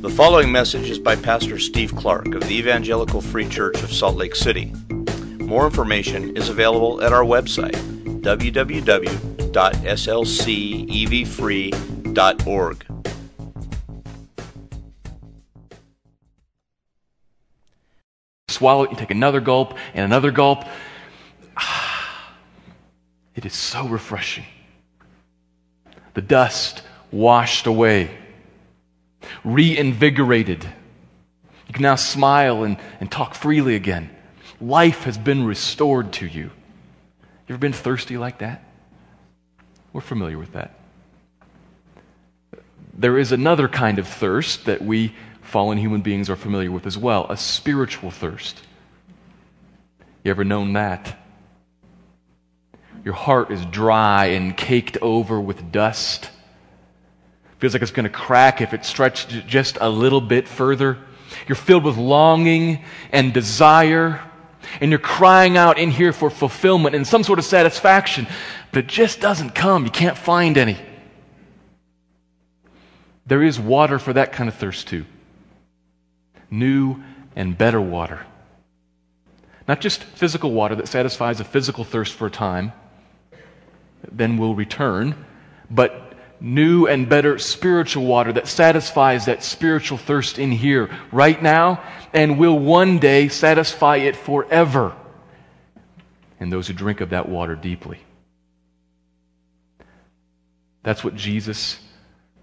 The following message is by Pastor Steve Clark of the Evangelical Free Church of Salt Lake City. More information is available at our website, www.slcevfree.org. Swallow it, you take another gulp and another gulp. It is so refreshing. The dust washed away, reinvigorated. You can now smile and, and talk freely again. Life has been restored to you. You ever been thirsty like that? We're familiar with that. There is another kind of thirst that we fallen human beings are familiar with as well a spiritual thirst. You ever known that? Your heart is dry and caked over with dust. Feels like it's going to crack if it stretched just a little bit further. You're filled with longing and desire, and you're crying out in here for fulfillment and some sort of satisfaction, but it just doesn't come. You can't find any. There is water for that kind of thirst too. New and better water. Not just physical water that satisfies a physical thirst for a time, then will return, but new and better spiritual water that satisfies that spiritual thirst in here right now and will one day satisfy it forever. And those who drink of that water deeply. That's what Jesus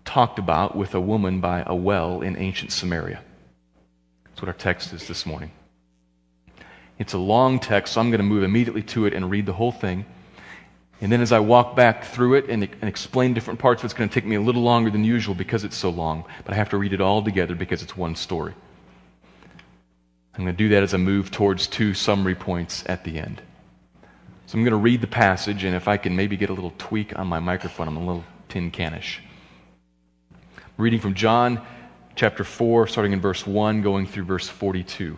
talked about with a woman by a well in ancient Samaria. That's what our text is this morning. It's a long text, so I'm going to move immediately to it and read the whole thing. And then as I walk back through it and, and explain different parts, it's going to take me a little longer than usual because it's so long. But I have to read it all together because it's one story. I'm going to do that as I move towards two summary points at the end. So I'm going to read the passage, and if I can maybe get a little tweak on my microphone, I'm a little tin canish. Reading from John chapter 4, starting in verse 1, going through verse 42.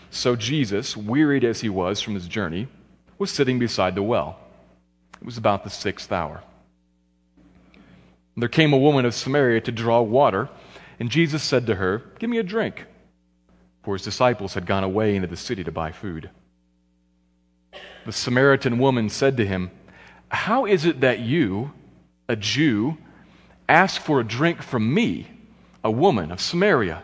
so Jesus, wearied as he was from his journey, was sitting beside the well. It was about the sixth hour. There came a woman of Samaria to draw water, and Jesus said to her, Give me a drink. For his disciples had gone away into the city to buy food. The Samaritan woman said to him, How is it that you, a Jew, ask for a drink from me, a woman of Samaria?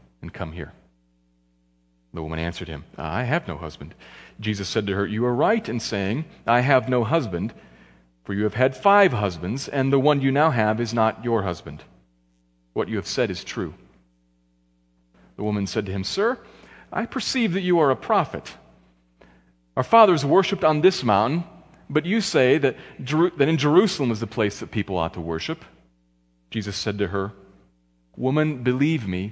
and come here. The woman answered him, I have no husband. Jesus said to her, You are right in saying, I have no husband, for you have had five husbands, and the one you now have is not your husband. What you have said is true. The woman said to him, Sir, I perceive that you are a prophet. Our fathers worshipped on this mountain, but you say that, that in Jerusalem is the place that people ought to worship. Jesus said to her, Woman, believe me,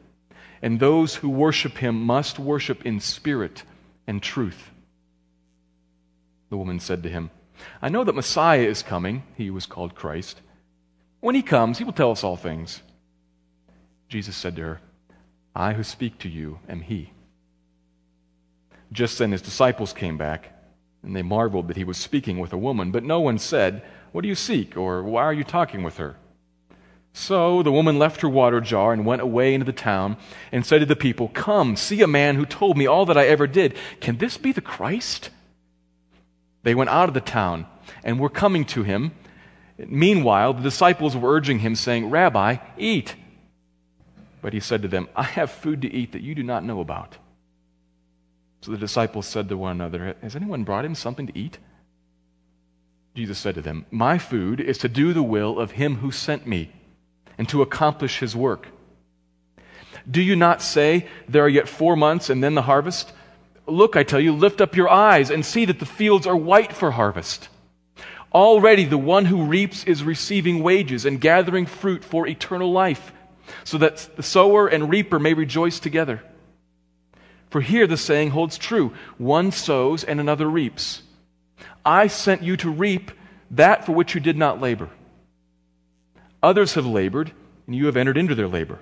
and those who worship him must worship in spirit and truth. The woman said to him, I know that Messiah is coming, he was called Christ. When he comes, he will tell us all things. Jesus said to her, I who speak to you am he. Just then his disciples came back, and they marveled that he was speaking with a woman, but no one said, What do you seek? or Why are you talking with her? So the woman left her water jar and went away into the town and said to the people, Come, see a man who told me all that I ever did. Can this be the Christ? They went out of the town and were coming to him. Meanwhile, the disciples were urging him, saying, Rabbi, eat. But he said to them, I have food to eat that you do not know about. So the disciples said to one another, Has anyone brought him something to eat? Jesus said to them, My food is to do the will of him who sent me and to accomplish his work. Do you not say, There are yet four months and then the harvest? Look, I tell you, lift up your eyes and see that the fields are white for harvest. Already the one who reaps is receiving wages and gathering fruit for eternal life so that the sower and reaper may rejoice together. For here the saying holds true one sows and another reaps. I sent you to reap that for which you did not labor. Others have labored, and you have entered into their labor.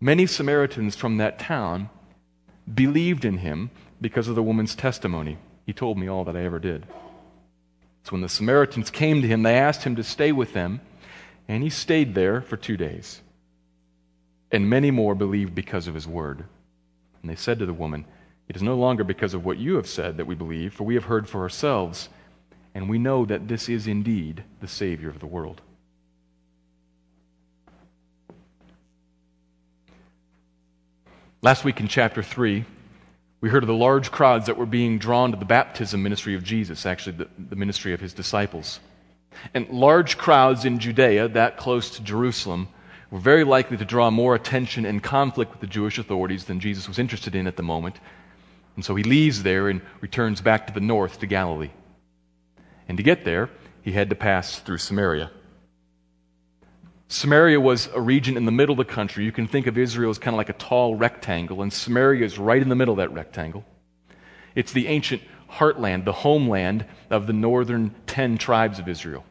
Many Samaritans from that town believed in him because of the woman's testimony. He told me all that I ever did. So when the Samaritans came to him, they asked him to stay with them and he stayed there for two days. And many more believed because of his word. And they said to the woman, It is no longer because of what you have said that we believe, for we have heard for ourselves, and we know that this is indeed the Savior of the world. Last week in chapter 3, we heard of the large crowds that were being drawn to the baptism ministry of Jesus, actually, the, the ministry of his disciples. And large crowds in Judea, that close to Jerusalem, were very likely to draw more attention and conflict with the Jewish authorities than Jesus was interested in at the moment. And so he leaves there and returns back to the north to Galilee. And to get there, he had to pass through Samaria. Samaria was a region in the middle of the country. You can think of Israel as kind of like a tall rectangle, and Samaria is right in the middle of that rectangle. It's the ancient heartland, the homeland of the northern ten tribes of Israel.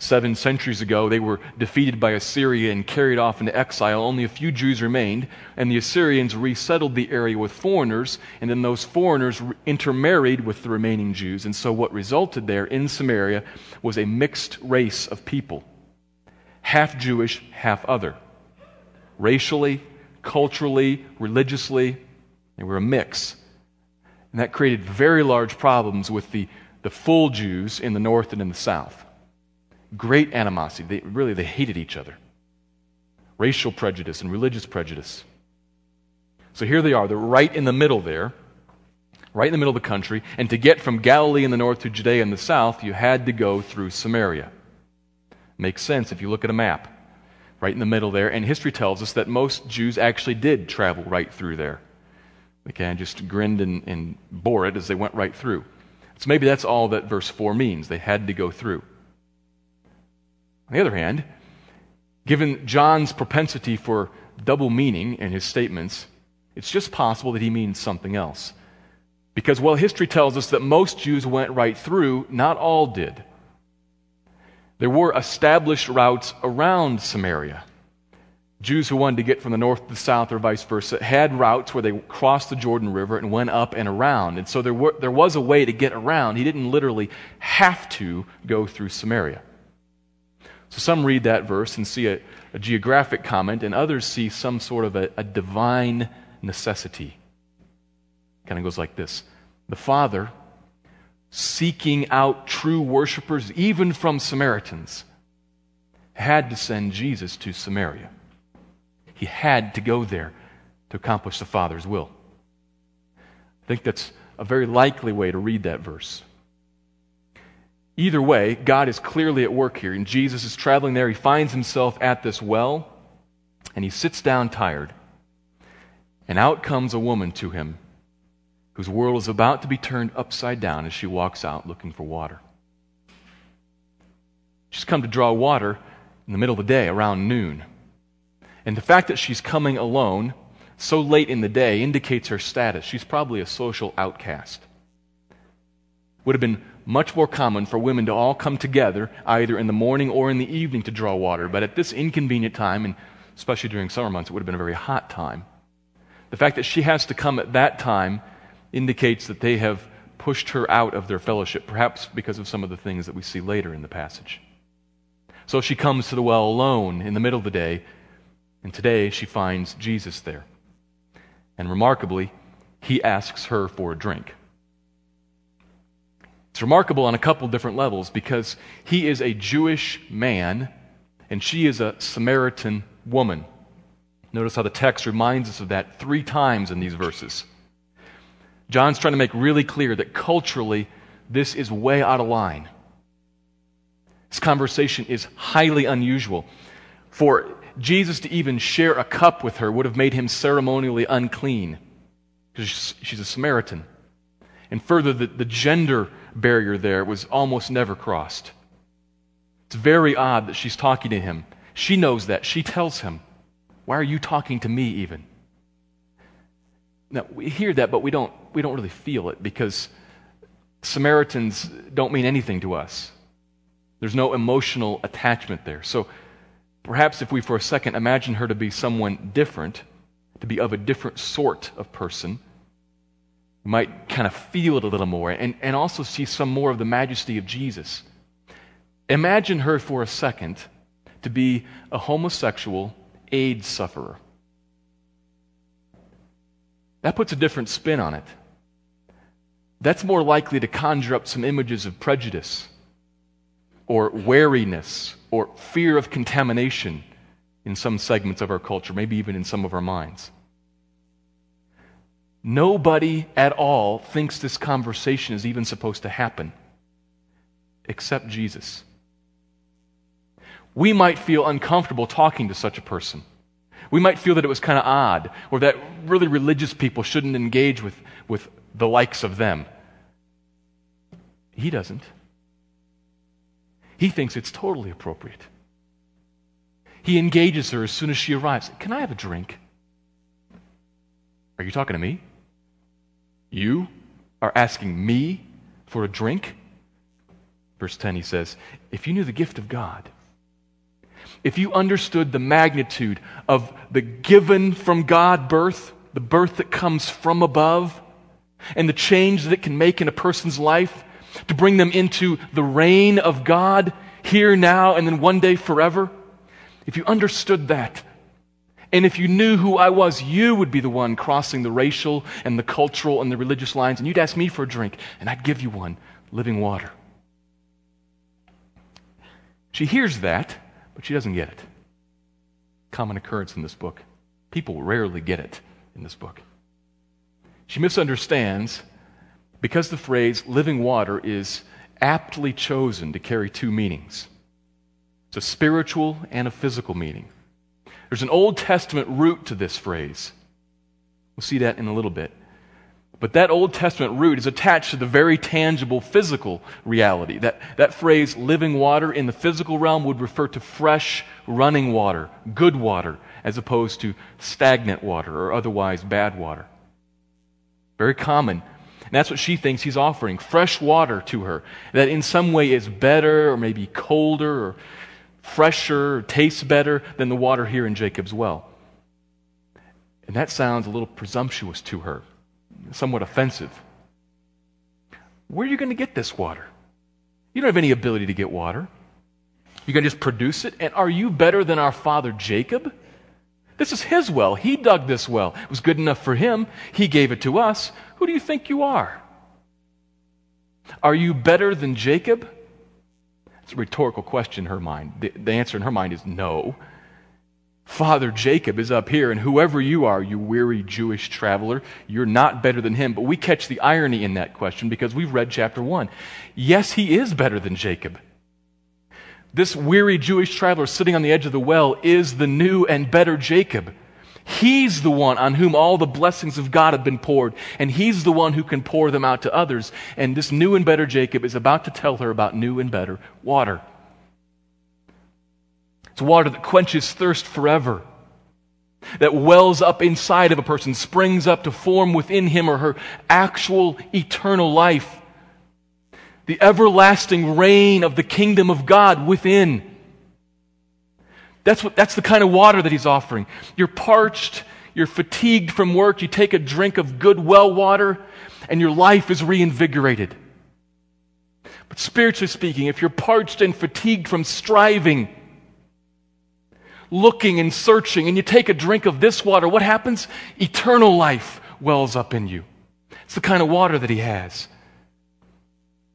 Seven centuries ago, they were defeated by Assyria and carried off into exile. Only a few Jews remained, and the Assyrians resettled the area with foreigners, and then those foreigners intermarried with the remaining Jews. And so, what resulted there in Samaria was a mixed race of people half Jewish, half other. Racially, culturally, religiously, they were a mix. And that created very large problems with the, the full Jews in the north and in the south. Great animosity. They, really, they hated each other. Racial prejudice and religious prejudice. So here they are. They're right in the middle there, right in the middle of the country. And to get from Galilee in the north to Judea in the south, you had to go through Samaria. Makes sense if you look at a map. Right in the middle there. And history tells us that most Jews actually did travel right through there. They kind of just grinned and, and bore it as they went right through. So maybe that's all that verse 4 means. They had to go through. On the other hand, given John's propensity for double meaning in his statements, it's just possible that he means something else. Because while history tells us that most Jews went right through, not all did. There were established routes around Samaria. Jews who wanted to get from the north to the south or vice versa had routes where they crossed the Jordan River and went up and around. And so there, were, there was a way to get around. He didn't literally have to go through Samaria. So some read that verse and see a, a geographic comment, and others see some sort of a, a divine necessity. Kind of goes like this The Father, seeking out true worshipers, even from Samaritans, had to send Jesus to Samaria. He had to go there to accomplish the Father's will. I think that's a very likely way to read that verse. Either way, God is clearly at work here, and Jesus is traveling there. He finds himself at this well, And he sits down tired. And out comes a woman to him whose world is about to be turned upside down as she walks out looking for water. She's come to draw water in the middle of the day, around noon. And the fact that she's coming alone so late in the day indicates her status. She's probably a social outcast. Would have been much more common for women to all come together either in the morning or in the evening to draw water, but at this inconvenient time, and especially during summer months, it would have been a very hot time. The fact that she has to come at that time indicates that they have pushed her out of their fellowship, perhaps because of some of the things that we see later in the passage. So she comes to the well alone in the middle of the day, and today she finds Jesus there. And remarkably, he asks her for a drink. It's remarkable on a couple different levels because he is a Jewish man and she is a Samaritan woman. Notice how the text reminds us of that three times in these verses. John's trying to make really clear that culturally, this is way out of line. This conversation is highly unusual. For Jesus to even share a cup with her would have made him ceremonially unclean because she's a Samaritan. And further, the, the gender barrier there was almost never crossed. It's very odd that she's talking to him. She knows that. She tells him, Why are you talking to me even? Now, we hear that, but we don't, we don't really feel it because Samaritans don't mean anything to us. There's no emotional attachment there. So perhaps if we for a second imagine her to be someone different, to be of a different sort of person, we might kind of feel it a little more and, and also see some more of the majesty of Jesus. Imagine her for a second to be a homosexual AIDS sufferer. That puts a different spin on it. That's more likely to conjure up some images of prejudice or wariness or fear of contamination in some segments of our culture, maybe even in some of our minds. Nobody at all thinks this conversation is even supposed to happen except Jesus. We might feel uncomfortable talking to such a person. We might feel that it was kind of odd or that really religious people shouldn't engage with, with the likes of them. He doesn't. He thinks it's totally appropriate. He engages her as soon as she arrives. Can I have a drink? Are you talking to me? You are asking me for a drink? Verse 10, he says, If you knew the gift of God, if you understood the magnitude of the given from God birth, the birth that comes from above, and the change that it can make in a person's life to bring them into the reign of God here, now, and then one day forever, if you understood that, and if you knew who I was, you would be the one crossing the racial and the cultural and the religious lines, and you'd ask me for a drink, and I'd give you one living water. She hears that, but she doesn't get it. Common occurrence in this book. People rarely get it in this book. She misunderstands because the phrase living water is aptly chosen to carry two meanings it's a spiritual and a physical meaning. There's an Old Testament root to this phrase. We'll see that in a little bit. But that Old Testament root is attached to the very tangible physical reality. That, that phrase, living water, in the physical realm would refer to fresh, running water, good water, as opposed to stagnant water or otherwise bad water. Very common. And that's what she thinks he's offering fresh water to her, that in some way is better or maybe colder or fresher, tastes better than the water here in Jacob's well. And that sounds a little presumptuous to her, somewhat offensive. Where are you going to get this water? You don't have any ability to get water. You're going to just produce it? And are you better than our father Jacob? This is his well. He dug this well. It was good enough for him. He gave it to us. Who do you think you are? Are you better than Jacob? It's a rhetorical question in her mind. The, the answer in her mind is no. Father Jacob is up here, and whoever you are, you weary Jewish traveler, you're not better than him. But we catch the irony in that question because we've read chapter 1. Yes, he is better than Jacob. This weary Jewish traveler sitting on the edge of the well is the new and better Jacob. He's the one on whom all the blessings of God have been poured, and he's the one who can pour them out to others. And this new and better Jacob is about to tell her about new and better water. It's water that quenches thirst forever, that wells up inside of a person, springs up to form within him or her actual eternal life. The everlasting reign of the kingdom of God within. That's, what, that's the kind of water that he's offering. You're parched, you're fatigued from work, you take a drink of good well water, and your life is reinvigorated. But spiritually speaking, if you're parched and fatigued from striving, looking and searching, and you take a drink of this water, what happens? Eternal life wells up in you. It's the kind of water that he has.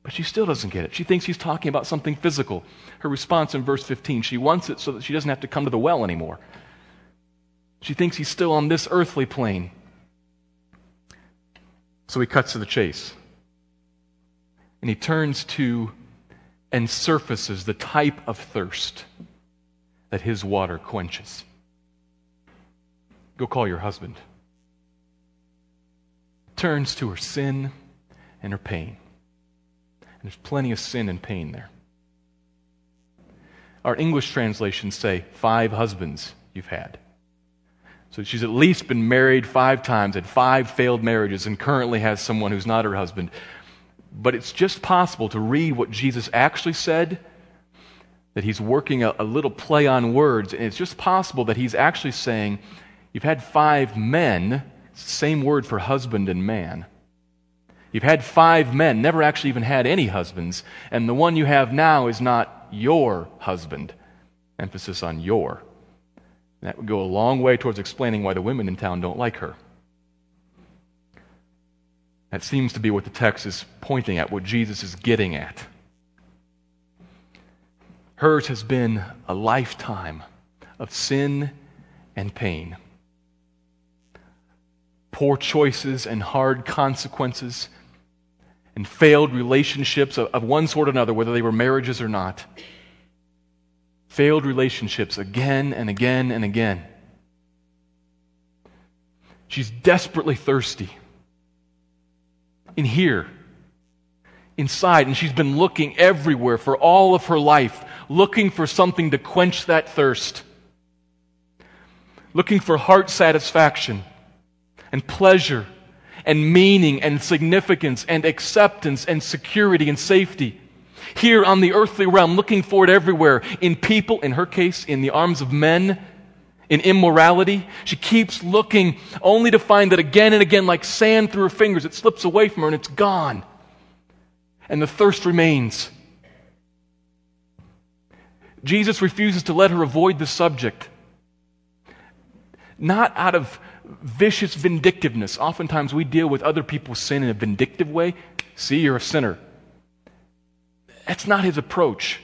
But she still doesn't get it. She thinks he's talking about something physical. Her response in verse 15 she wants it so that she doesn't have to come to the well anymore. She thinks he's still on this earthly plane. So he cuts to the chase. And he turns to and surfaces the type of thirst that his water quenches. Go call your husband. Turns to her sin and her pain. There's plenty of sin and pain there. Our English translations say five husbands you've had. So she's at least been married five times, had five failed marriages, and currently has someone who's not her husband. But it's just possible to read what Jesus actually said, that he's working a, a little play on words, and it's just possible that he's actually saying, You've had five men, same word for husband and man. You've had five men, never actually even had any husbands, and the one you have now is not your husband. Emphasis on your. That would go a long way towards explaining why the women in town don't like her. That seems to be what the text is pointing at, what Jesus is getting at. Hers has been a lifetime of sin and pain. Poor choices and hard consequences and failed relationships of, of one sort or another, whether they were marriages or not. Failed relationships again and again and again. She's desperately thirsty. In here, inside, and she's been looking everywhere for all of her life, looking for something to quench that thirst, looking for heart satisfaction and pleasure and meaning and significance and acceptance and security and safety. Here on the earthly realm, looking for it everywhere in people, in her case, in the arms of men, in immorality. She keeps looking only to find that again and again, like sand through her fingers, it slips away from her and it's gone. And the thirst remains. Jesus refuses to let her avoid the subject. Not out of vicious vindictiveness. Oftentimes we deal with other people's sin in a vindictive way. See, you're a sinner. That's not his approach.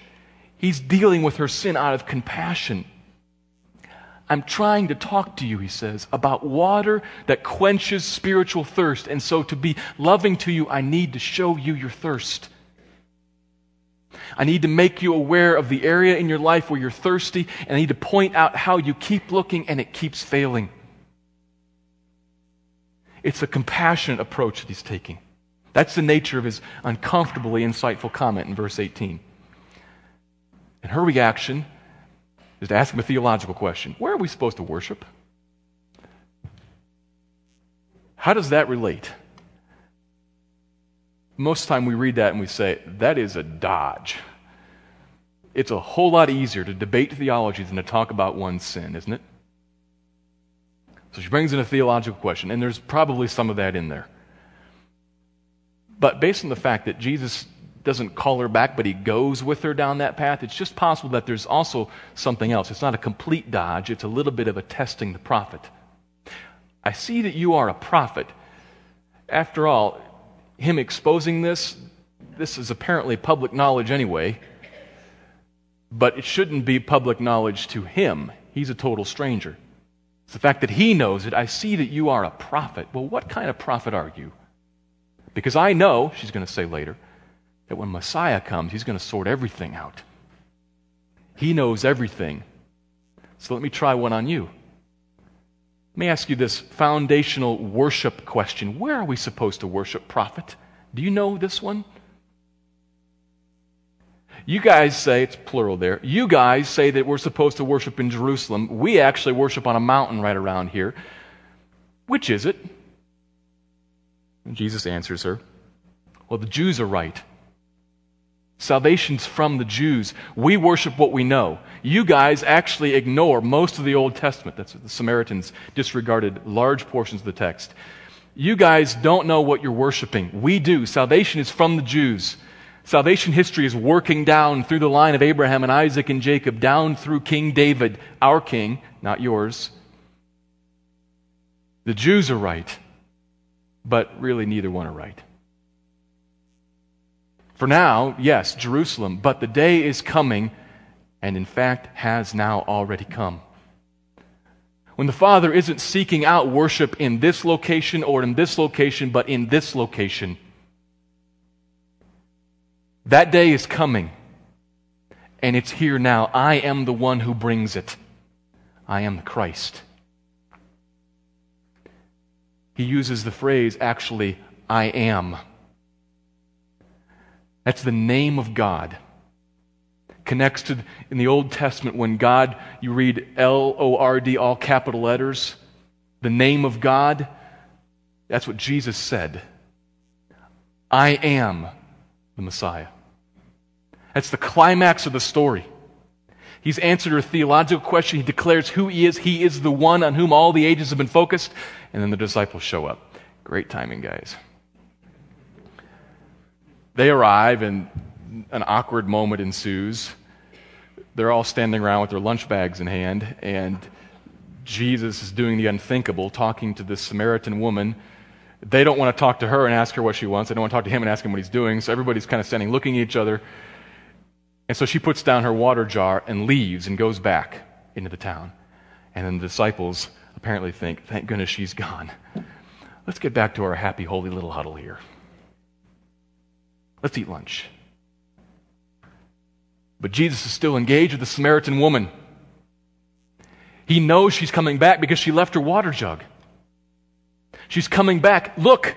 He's dealing with her sin out of compassion. I'm trying to talk to you, he says, about water that quenches spiritual thirst. And so to be loving to you, I need to show you your thirst. I need to make you aware of the area in your life where you're thirsty, and I need to point out how you keep looking and it keeps failing. It's a compassionate approach that he's taking. That's the nature of his uncomfortably insightful comment in verse 18. And her reaction is to ask him a theological question Where are we supposed to worship? How does that relate? Most of the time we read that and we say, that is a dodge. It's a whole lot easier to debate theology than to talk about one's sin, isn't it? So she brings in a theological question, and there's probably some of that in there. But based on the fact that Jesus doesn't call her back, but he goes with her down that path, it's just possible that there's also something else. It's not a complete dodge, it's a little bit of a testing the prophet. I see that you are a prophet. After all, him exposing this, this is apparently public knowledge anyway, but it shouldn't be public knowledge to him. He's a total stranger. It's the fact that he knows it. I see that you are a prophet. Well, what kind of prophet are you? Because I know, she's going to say later, that when Messiah comes, he's going to sort everything out. He knows everything. So let me try one on you. Let me ask you this foundational worship question Where are we supposed to worship, prophet? Do you know this one? You guys say, it's plural there, you guys say that we're supposed to worship in Jerusalem. We actually worship on a mountain right around here. Which is it? And Jesus answers her, Well, the Jews are right. Salvation's from the Jews. We worship what we know. You guys actually ignore most of the Old Testament. That's what the Samaritans disregarded large portions of the text. You guys don't know what you're worshiping. We do. Salvation is from the Jews. Salvation history is working down through the line of Abraham and Isaac and Jacob, down through King David, our king, not yours. The Jews are right, but really neither one are right. For now, yes, Jerusalem, but the day is coming, and in fact has now already come. When the Father isn't seeking out worship in this location or in this location, but in this location. That day is coming, and it's here now. I am the one who brings it. I am the Christ. He uses the phrase, actually, I am. That's the name of God. Connects to, in the Old Testament, when God, you read L O R D, all capital letters, the name of God. That's what Jesus said. I am the Messiah. That's the climax of the story. He's answered her theological question. He declares who he is. He is the one on whom all the ages have been focused. And then the disciples show up. Great timing, guys. They arrive, and an awkward moment ensues. They're all standing around with their lunch bags in hand, and Jesus is doing the unthinkable, talking to this Samaritan woman. They don't want to talk to her and ask her what she wants. They don't want to talk to him and ask him what he's doing. So everybody's kind of standing looking at each other. And so she puts down her water jar and leaves and goes back into the town. And then the disciples apparently think, thank goodness she's gone. Let's get back to our happy, holy little huddle here. Let's eat lunch. But Jesus is still engaged with the Samaritan woman. He knows she's coming back because she left her water jug. She's coming back. Look,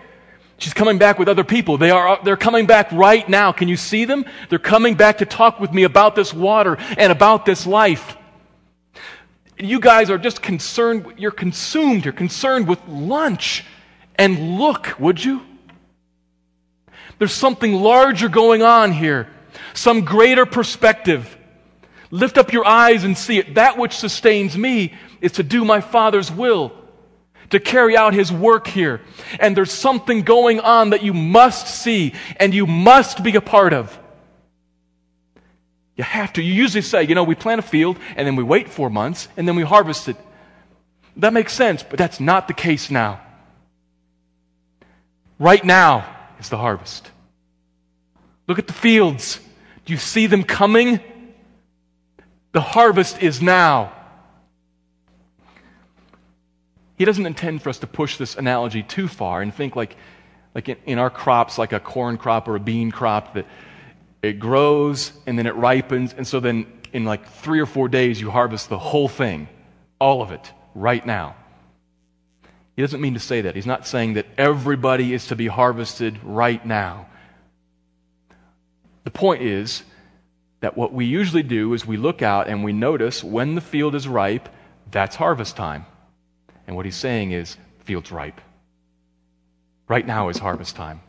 she's coming back with other people. They are, they're coming back right now. Can you see them? They're coming back to talk with me about this water and about this life. You guys are just concerned, you're consumed, you're concerned with lunch. And look, would you? There's something larger going on here, some greater perspective. Lift up your eyes and see it. That which sustains me is to do my Father's will, to carry out His work here. And there's something going on that you must see and you must be a part of. You have to. You usually say, you know, we plant a field and then we wait four months and then we harvest it. That makes sense, but that's not the case now. Right now, is the harvest. Look at the fields. Do you see them coming? The harvest is now. He doesn't intend for us to push this analogy too far and think like, like in, in our crops, like a corn crop or a bean crop, that it grows and then it ripens, and so then in like three or four days you harvest the whole thing, all of it, right now. He doesn't mean to say that. He's not saying that everybody is to be harvested right now. The point is that what we usually do is we look out and we notice when the field is ripe, that's harvest time. And what he's saying is, field's ripe. Right now is harvest time.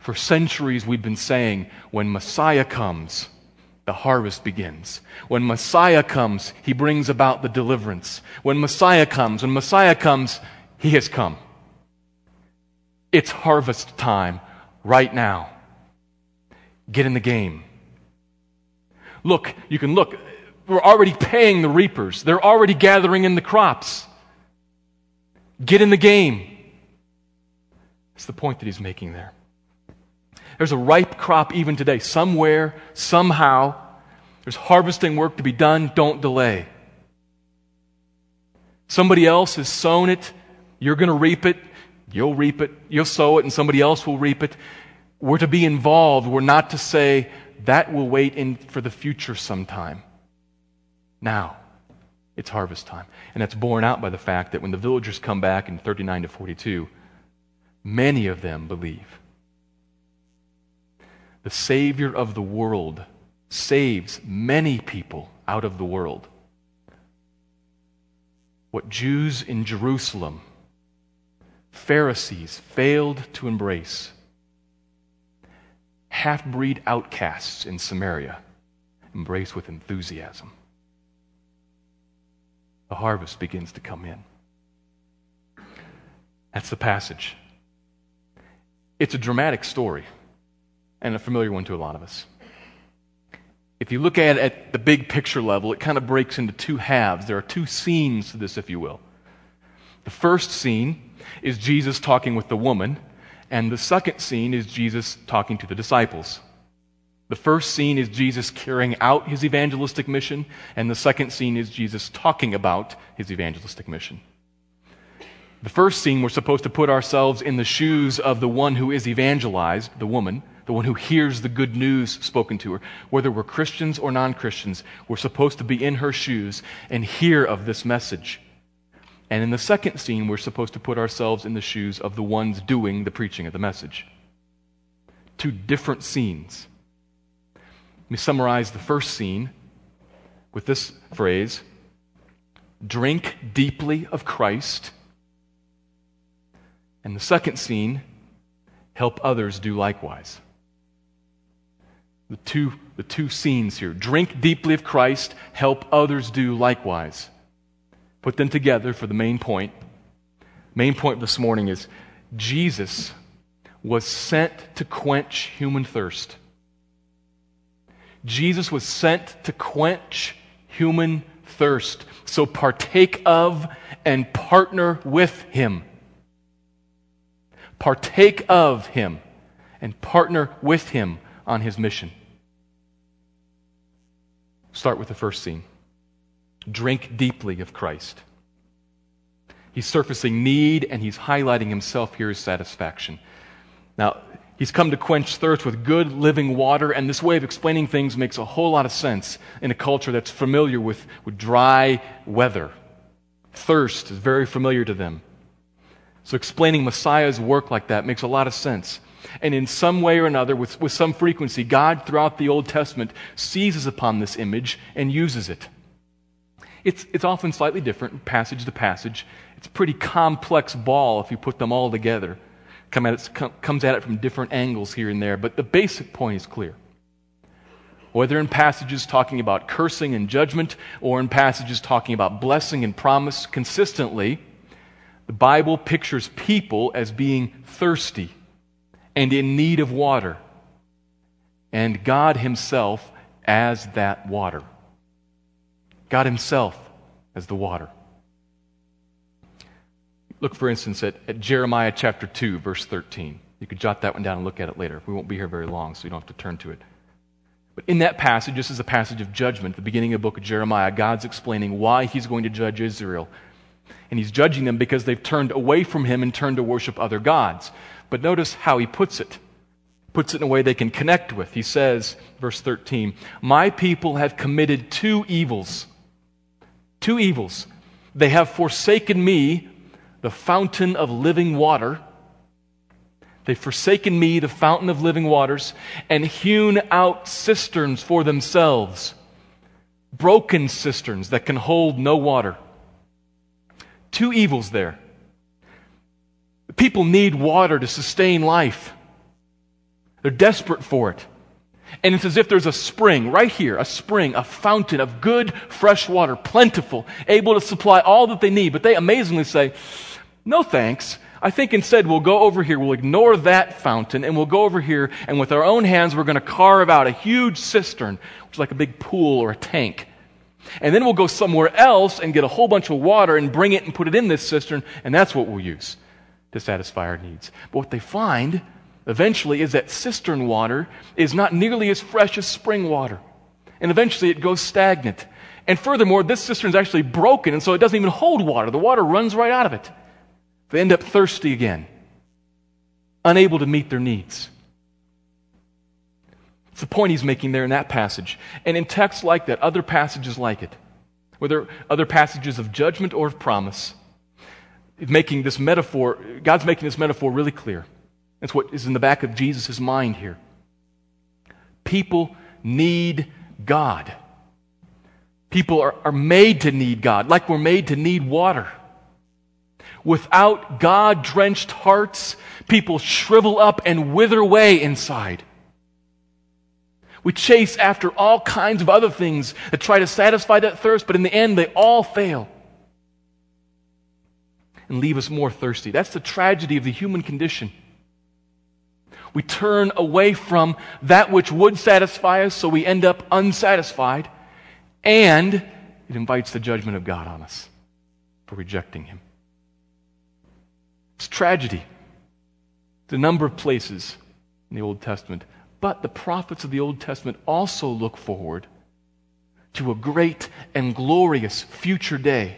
For centuries, we've been saying, when Messiah comes, the harvest begins. When Messiah comes, he brings about the deliverance. When Messiah comes, when Messiah comes, he has come. It's harvest time right now. Get in the game. Look, you can look. We're already paying the reapers, they're already gathering in the crops. Get in the game. That's the point that he's making there. There's a ripe crop even today. Somewhere, somehow, there's harvesting work to be done. Don't delay. Somebody else has sown it you're going to reap it. You'll reap it. You'll sow it, and somebody else will reap it. We're to be involved. We're not to say, that will wait in for the future sometime. Now. It's harvest time. And that's borne out by the fact that when the villagers come back in 39 to 42, many of them believe. The Savior of the world saves many people out of the world. What Jews in Jerusalem, Pharisees, failed to embrace, half breed outcasts in Samaria embrace with enthusiasm the harvest begins to come in. That's the passage. It's a dramatic story and a familiar one to a lot of us. If you look at it at the big picture level, it kind of breaks into two halves. There are two scenes to this, if you will. The first scene is Jesus talking with the woman, and the second scene is Jesus talking to the disciples. The first scene is Jesus carrying out his evangelistic mission, and the second scene is Jesus talking about his evangelistic mission. The first scene, we're supposed to put ourselves in the shoes of the one who is evangelized, the woman, the one who hears the good news spoken to her. Whether we're Christians or non Christians, we're supposed to be in her shoes and hear of this message. And in the second scene, we're supposed to put ourselves in the shoes of the ones doing the preaching of the message. Two different scenes me summarize the first scene with this phrase drink deeply of Christ. And the second scene, help others do likewise. The two, the two scenes here drink deeply of Christ, help others do likewise. Put them together for the main point. Main point this morning is Jesus was sent to quench human thirst. Jesus was sent to quench human thirst. So partake of and partner with him. Partake of him and partner with him on his mission. Start with the first scene. Drink deeply of Christ. He's surfacing need and he's highlighting himself here as satisfaction. Now, He's come to quench thirst with good living water, and this way of explaining things makes a whole lot of sense in a culture that's familiar with, with dry weather. Thirst is very familiar to them. So explaining Messiah's work like that makes a lot of sense. And in some way or another, with, with some frequency, God throughout the Old Testament seizes upon this image and uses it. It's, it's often slightly different, passage to passage. It's a pretty complex ball if you put them all together come at it, comes at it from different angles here and there, but the basic point is clear. Whether in passages talking about cursing and judgment or in passages talking about blessing and promise, consistently, the Bible pictures people as being thirsty and in need of water, and God Himself as that water. God Himself as the water. Look, for instance, at, at Jeremiah chapter 2, verse 13. You could jot that one down and look at it later. We won't be here very long, so you don't have to turn to it. But in that passage, this is a passage of judgment. the beginning of the book of Jeremiah, God's explaining why he's going to judge Israel. And he's judging them because they've turned away from him and turned to worship other gods. But notice how he puts it. Puts it in a way they can connect with. He says, verse 13, My people have committed two evils. Two evils. They have forsaken me, the fountain of living water. They've forsaken me, the fountain of living waters, and hewn out cisterns for themselves, broken cisterns that can hold no water. Two evils there. People need water to sustain life, they're desperate for it. And it's as if there's a spring right here, a spring, a fountain of good, fresh water, plentiful, able to supply all that they need. But they amazingly say, no thanks. I think instead we'll go over here, we'll ignore that fountain, and we'll go over here, and with our own hands, we're going to carve out a huge cistern, which is like a big pool or a tank. And then we'll go somewhere else and get a whole bunch of water and bring it and put it in this cistern, and that's what we'll use to satisfy our needs. But what they find eventually is that cistern water is not nearly as fresh as spring water. And eventually it goes stagnant. And furthermore, this cistern is actually broken, and so it doesn't even hold water. The water runs right out of it. They end up thirsty again, unable to meet their needs. It's the point he's making there in that passage. And in texts like that, other passages like it, whether other passages of judgment or of promise, making this metaphor, God's making this metaphor really clear. That's what is in the back of Jesus' mind here. People need God. People are, are made to need God, like we're made to need water. Without God drenched hearts, people shrivel up and wither away inside. We chase after all kinds of other things that try to satisfy that thirst, but in the end, they all fail and leave us more thirsty. That's the tragedy of the human condition. We turn away from that which would satisfy us, so we end up unsatisfied, and it invites the judgment of God on us for rejecting Him. It's tragedy. The number of places in the Old Testament. But the prophets of the Old Testament also look forward to a great and glorious future day,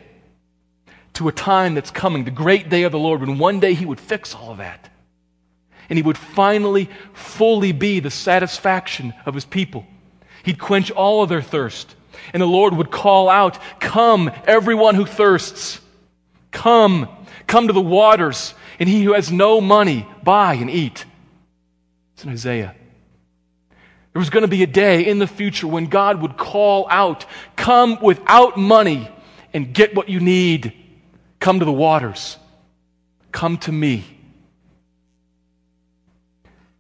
to a time that's coming, the great day of the Lord, when one day He would fix all of that. And He would finally fully be the satisfaction of His people. He'd quench all of their thirst. And the Lord would call out, Come, everyone who thirsts. Come, come to the waters. And he who has no money, buy and eat. It's in Isaiah. There was going to be a day in the future when God would call out, Come without money and get what you need. Come to the waters. Come to me.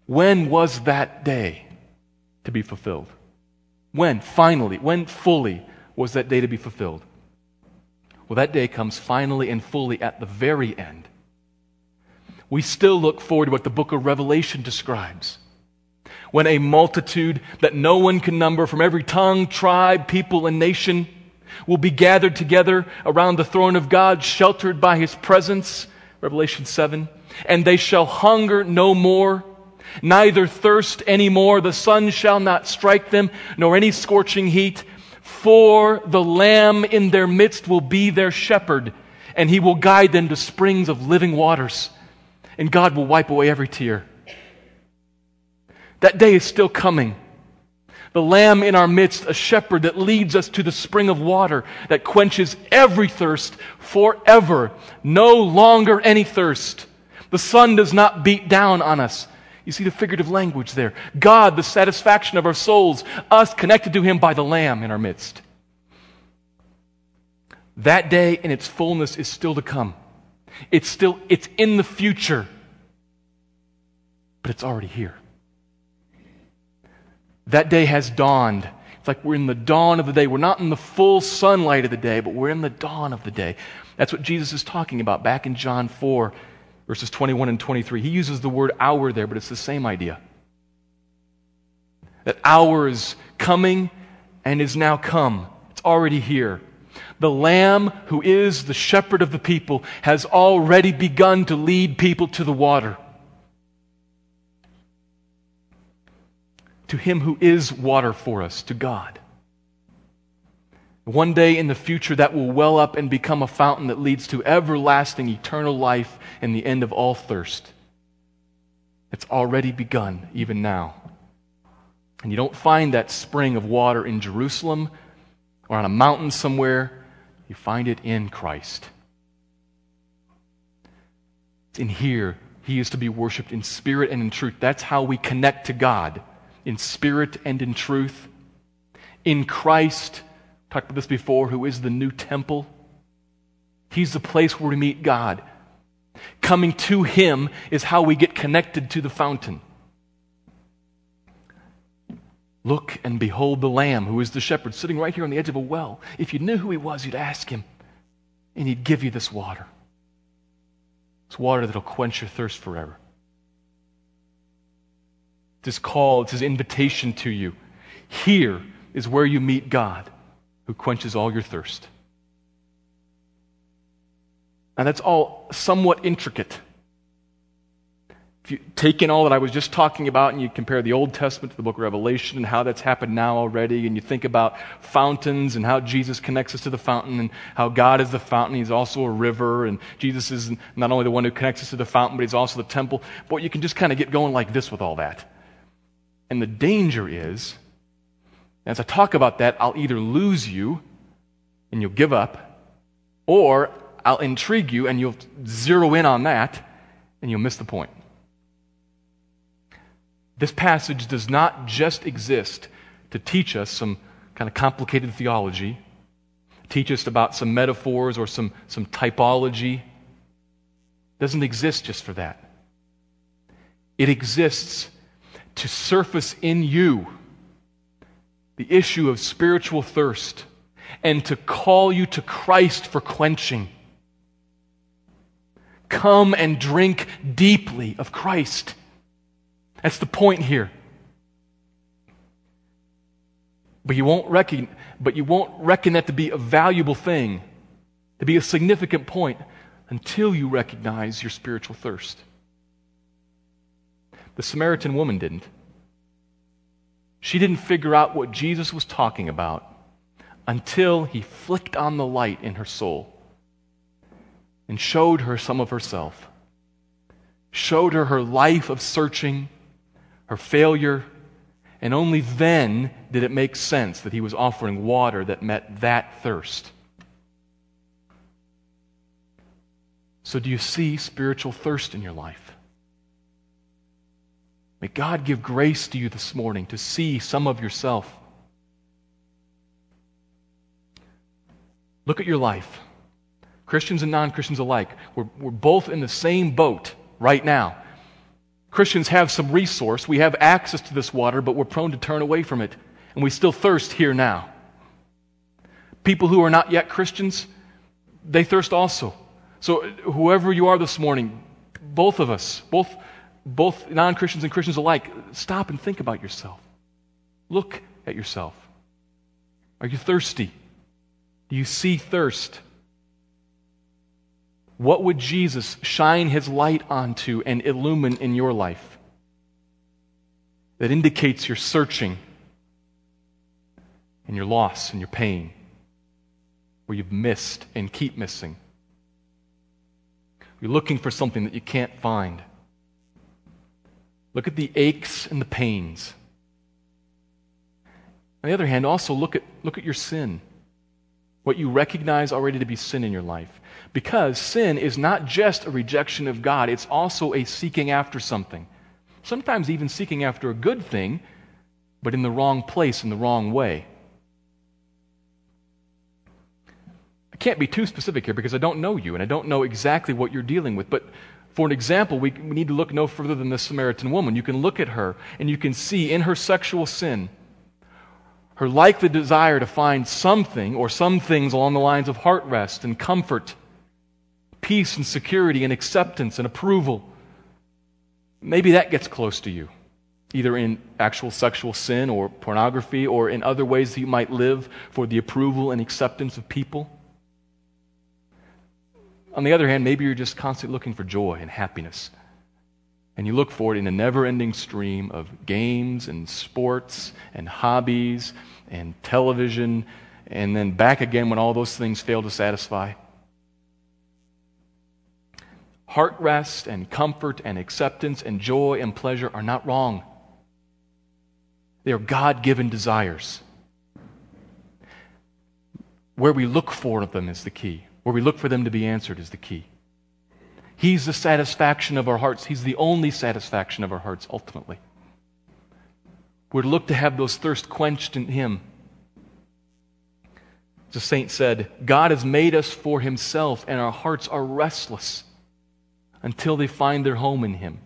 When was that day to be fulfilled? When, finally, when fully was that day to be fulfilled? Well, that day comes finally and fully at the very end. We still look forward to what the book of Revelation describes when a multitude that no one can number from every tongue, tribe, people, and nation will be gathered together around the throne of God, sheltered by his presence. Revelation 7. And they shall hunger no more, neither thirst any more. The sun shall not strike them, nor any scorching heat. For the Lamb in their midst will be their shepherd, and he will guide them to springs of living waters. And God will wipe away every tear. That day is still coming. The Lamb in our midst, a shepherd that leads us to the spring of water that quenches every thirst forever. No longer any thirst. The sun does not beat down on us. You see the figurative language there. God, the satisfaction of our souls, us connected to Him by the Lamb in our midst. That day in its fullness is still to come. It's still, it's in the future, but it's already here. That day has dawned. It's like we're in the dawn of the day. We're not in the full sunlight of the day, but we're in the dawn of the day. That's what Jesus is talking about back in John 4, verses 21 and 23. He uses the word hour there, but it's the same idea. That hour is coming and is now come. It's already here. The Lamb, who is the shepherd of the people, has already begun to lead people to the water. to Him who is water for us, to God. One day in the future, that will well up and become a fountain that leads to everlasting, eternal life and the end of all thirst. It's already begun, even now. And you don't find that spring of water in Jerusalem or on a mountain somewhere. You find it in Christ. In here. He is to be worshiped in spirit and in truth. That's how we connect to God in spirit and in truth. In Christ, talked about this before, who is the new temple. He's the place where we meet God. Coming to Him is how we get connected to the fountain. Look and behold the Lamb, who is the shepherd, sitting right here on the edge of a well. If you knew who He was, you'd ask Him, and He'd give you this water. It's water that'll quench your thirst forever. It's his call, it's his invitation to you. Here is where you meet God, who quenches all your thirst. Now, that's all somewhat intricate. If you take in all that I was just talking about and you compare the Old Testament to the book of Revelation and how that's happened now already, and you think about fountains and how Jesus connects us to the fountain and how God is the fountain, He's also a river, and Jesus is not only the one who connects us to the fountain, but He's also the temple. Boy, you can just kind of get going like this with all that. And the danger is, as I talk about that, I'll either lose you and you'll give up, or I'll intrigue you and you'll zero in on that and you'll miss the point. This passage does not just exist to teach us some kind of complicated theology, teach us about some metaphors or some, some typology. It doesn't exist just for that. It exists to surface in you the issue of spiritual thirst and to call you to Christ for quenching. Come and drink deeply of Christ. That's the point here. But you won't reckon, but you won't reckon that to be a valuable thing, to be a significant point, until you recognize your spiritual thirst. The Samaritan woman didn't. She didn't figure out what Jesus was talking about until he flicked on the light in her soul and showed her some of herself, showed her her life of searching, her failure, and only then did it make sense that he was offering water that met that thirst. So, do you see spiritual thirst in your life? May God give grace to you this morning to see some of yourself. Look at your life. Christians and non Christians alike, we're, we're both in the same boat right now. Christians have some resource. We have access to this water, but we're prone to turn away from it. And we still thirst here now. People who are not yet Christians, they thirst also. So, whoever you are this morning, both of us, both, both non Christians and Christians alike, stop and think about yourself. Look at yourself. Are you thirsty? Do you see thirst? What would Jesus shine his light onto and illumine in your life that indicates your searching and your loss and your pain, where you've missed and keep missing? You're looking for something that you can't find. Look at the aches and the pains. On the other hand, also look at, look at your sin, what you recognize already to be sin in your life. Because sin is not just a rejection of God, it's also a seeking after something. Sometimes even seeking after a good thing, but in the wrong place, in the wrong way. I can't be too specific here because I don't know you and I don't know exactly what you're dealing with. But for an example, we, we need to look no further than the Samaritan woman. You can look at her and you can see in her sexual sin her likely desire to find something or some things along the lines of heart rest and comfort peace and security and acceptance and approval. Maybe that gets close to you, either in actual sexual sin or pornography or in other ways that you might live for the approval and acceptance of people. On the other hand, maybe you're just constantly looking for joy and happiness. And you look for it in a never ending stream of games and sports and hobbies and television, and then back again when all those things fail to satisfy heart rest and comfort and acceptance and joy and pleasure are not wrong. They are God given desires. Where we look for them is the key. Where we look for them to be answered is the key. He's the satisfaction of our hearts. He's the only satisfaction of our hearts, ultimately. We're to look to have those thirst quenched in Him. The saint said, God has made us for Himself, and our hearts are restless until they find their home in Him.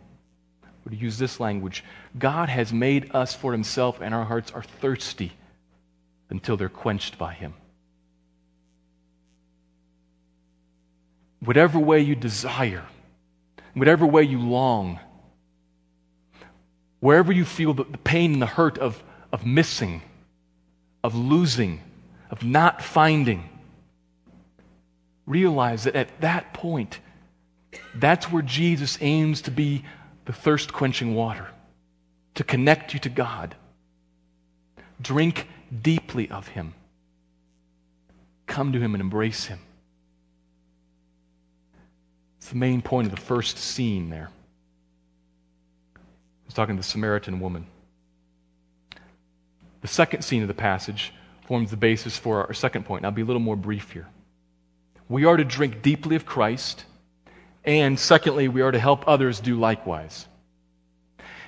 Or to use this language, God has made us for Himself, and our hearts are thirsty until they're quenched by Him. Whatever way you desire, whatever way you long, wherever you feel the, pain and the hurt of, of missing, of losing, of not finding, realize that at that point, that's where Jesus aims to be the thirst quenching water, to connect you to God. Drink deeply of Him. Come to Him and embrace Him. The main point of the first scene there. He's talking to the Samaritan woman. The second scene of the passage forms the basis for our second point. I'll be a little more brief here. We are to drink deeply of Christ, and secondly, we are to help others do likewise.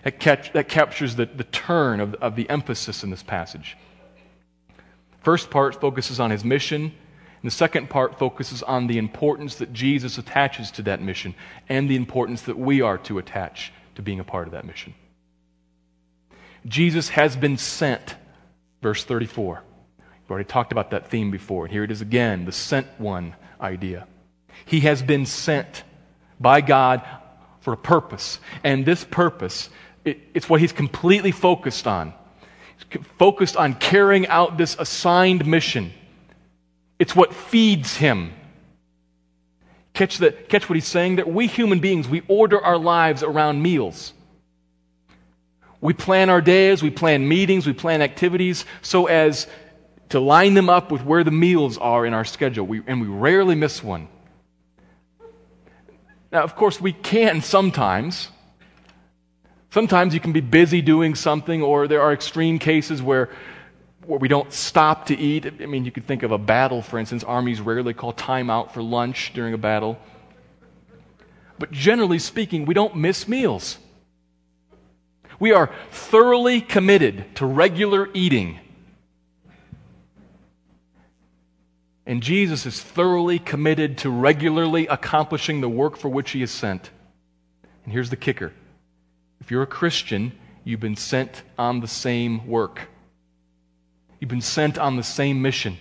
That, catch, that captures the, the turn of, of the emphasis in this passage. First part focuses on his mission, and the second part focuses on the importance that Jesus attaches to that mission and the importance that we are to attach to being a part of that mission. Jesus has been sent, verse 34. We've already talked about that theme before. And here it is again the sent one idea. He has been sent by God for a purpose, and this purpose, it, it's what he's completely focused on focused on carrying out this assigned mission. It's what feeds him. Catch, the, catch what he's saying that We human beings, we order our lives around meals. We plan our days, we plan meetings, we plan activities so as to line them up with where the meals are in our schedule. We, and we rarely miss one. Now, of course, we can sometimes. Sometimes you can be busy doing something, or there are extreme cases where, where we don't stop to eat. I mean, you could think of a battle, for instance. Armies rarely call time out for lunch during a battle. But generally speaking, we don't miss meals. We are thoroughly committed to regular eating. And Jesus is thoroughly committed to regularly accomplishing the work for which he is sent. And here's the kicker if you're a Christian, you've been sent on the same work. You've been sent on the same mission.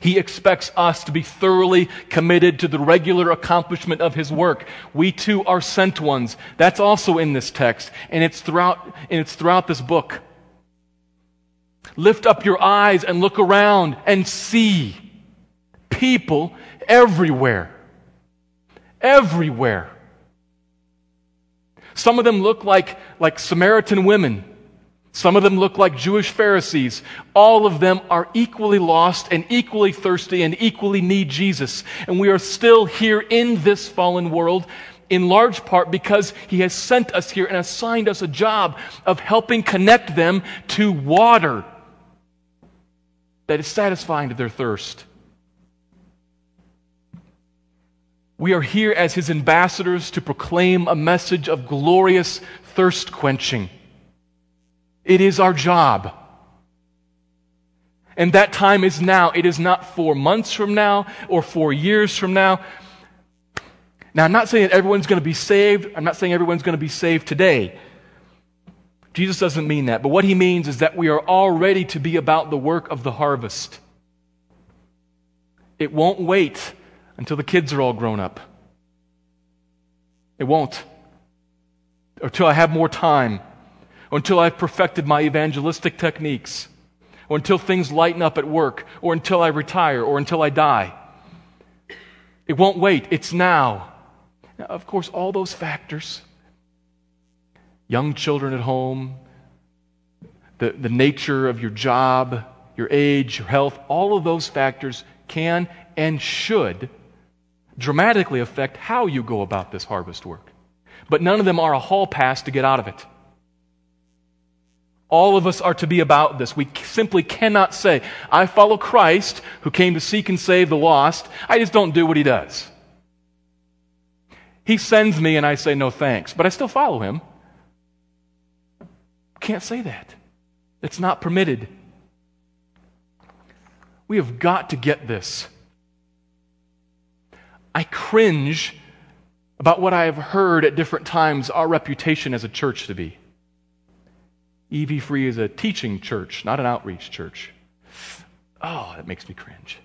He expects us to be thoroughly committed to the regular accomplishment of His work. We too are sent ones. That's also in this text, and it's throughout, and it's throughout this book. Lift up your eyes and look around and see people everywhere. Everywhere. Some of them look like, like Samaritan women. Some of them look like Jewish Pharisees. All of them are equally lost and equally thirsty and equally need Jesus. And we are still here in this fallen world in large part because he has sent us here and assigned us a job of helping connect them to water that is satisfying to their thirst. We are here as his ambassadors to proclaim a message of glorious thirst quenching. It is our job. And that time is now. It is not four months from now or four years from now. Now, I'm not saying everyone's going to be saved. I'm not saying everyone's going to be saved today. Jesus doesn't mean that. But what he means is that we are all ready to be about the work of the harvest. It won't wait until the kids are all grown up. It won't. Or until I have more time. Or until I've perfected my evangelistic techniques. Or until things lighten up at work. Or until I retire. Or until I die. It won't wait. It's now. now of course, all those factors young children at home, the, the nature of your job, your age, your health, all of those factors can and should dramatically affect how you go about this harvest work. But none of them are a hall pass to get out of it. All of us are to be about this. We simply cannot say, I follow Christ who came to seek and save the lost. I just don't do what he does. He sends me and I say no thanks, but I still follow him. Can't say that. It's not permitted. We have got to get this. I cringe about what I have heard at different times our reputation as a church to be. EV Free is a teaching church, not an outreach church. Oh, that makes me cringe.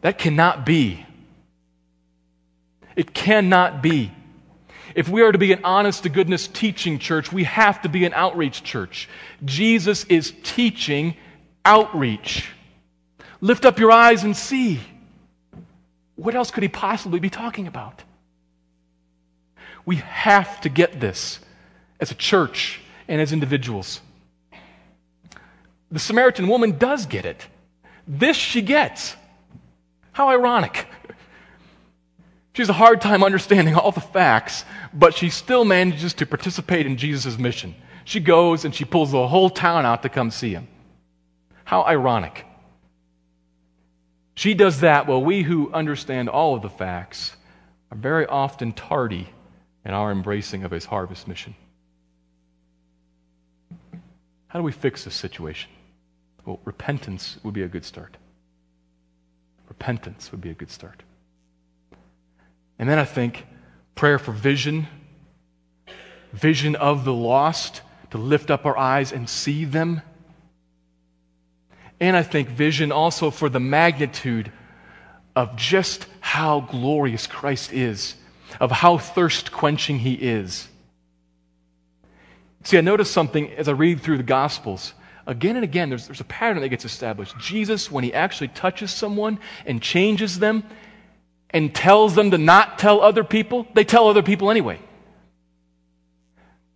That cannot be. It cannot be. If we are to be an honest to goodness teaching church, we have to be an outreach church. Jesus is teaching outreach. Lift up your eyes and see. What else could he possibly be talking about? We have to get this as a church and as individuals. The Samaritan woman does get it. This she gets. How ironic. She has a hard time understanding all the facts, but she still manages to participate in Jesus' mission. She goes and she pulls the whole town out to come see him. How ironic. She does that while we who understand all of the facts are very often tardy in our embracing of his harvest mission. How do we fix this situation? Well, repentance would be a good start. Repentance would be a good start. And then I think prayer for vision, vision of the lost, to lift up our eyes and see them. And I think vision also for the magnitude of just how glorious Christ is, of how thirst quenching he is. See, I noticed something as I read through the Gospels. Again and again, there's, there's a pattern that gets established. Jesus, when he actually touches someone and changes them and tells them to not tell other people, they tell other people anyway.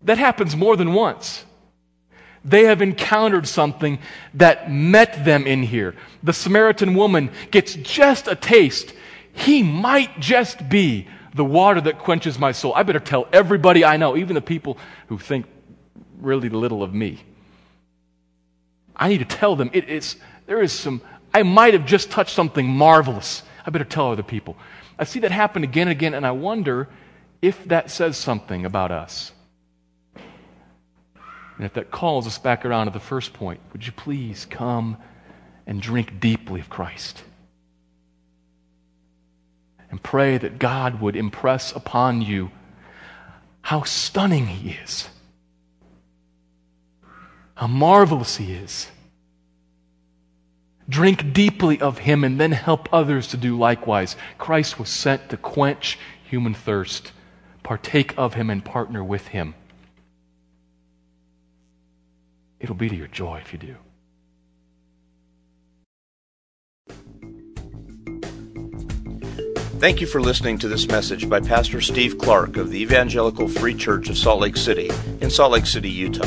That happens more than once. They have encountered something that met them in here. The Samaritan woman gets just a taste. He might just be the water that quenches my soul. I better tell everybody I know, even the people who think really little of me. I need to tell them it is, there is some, I might have just touched something marvelous. I better tell other people. I see that happen again and again, and I wonder if that says something about us. And if that calls us back around to the first point, would you please come and drink deeply of Christ? And pray that God would impress upon you how stunning He is, how marvelous He is. Drink deeply of Him and then help others to do likewise. Christ was sent to quench human thirst. Partake of Him and partner with Him. It'll be to your joy if you do. Thank you for listening to this message by Pastor Steve Clark of the Evangelical Free Church of Salt Lake City in Salt Lake City, Utah.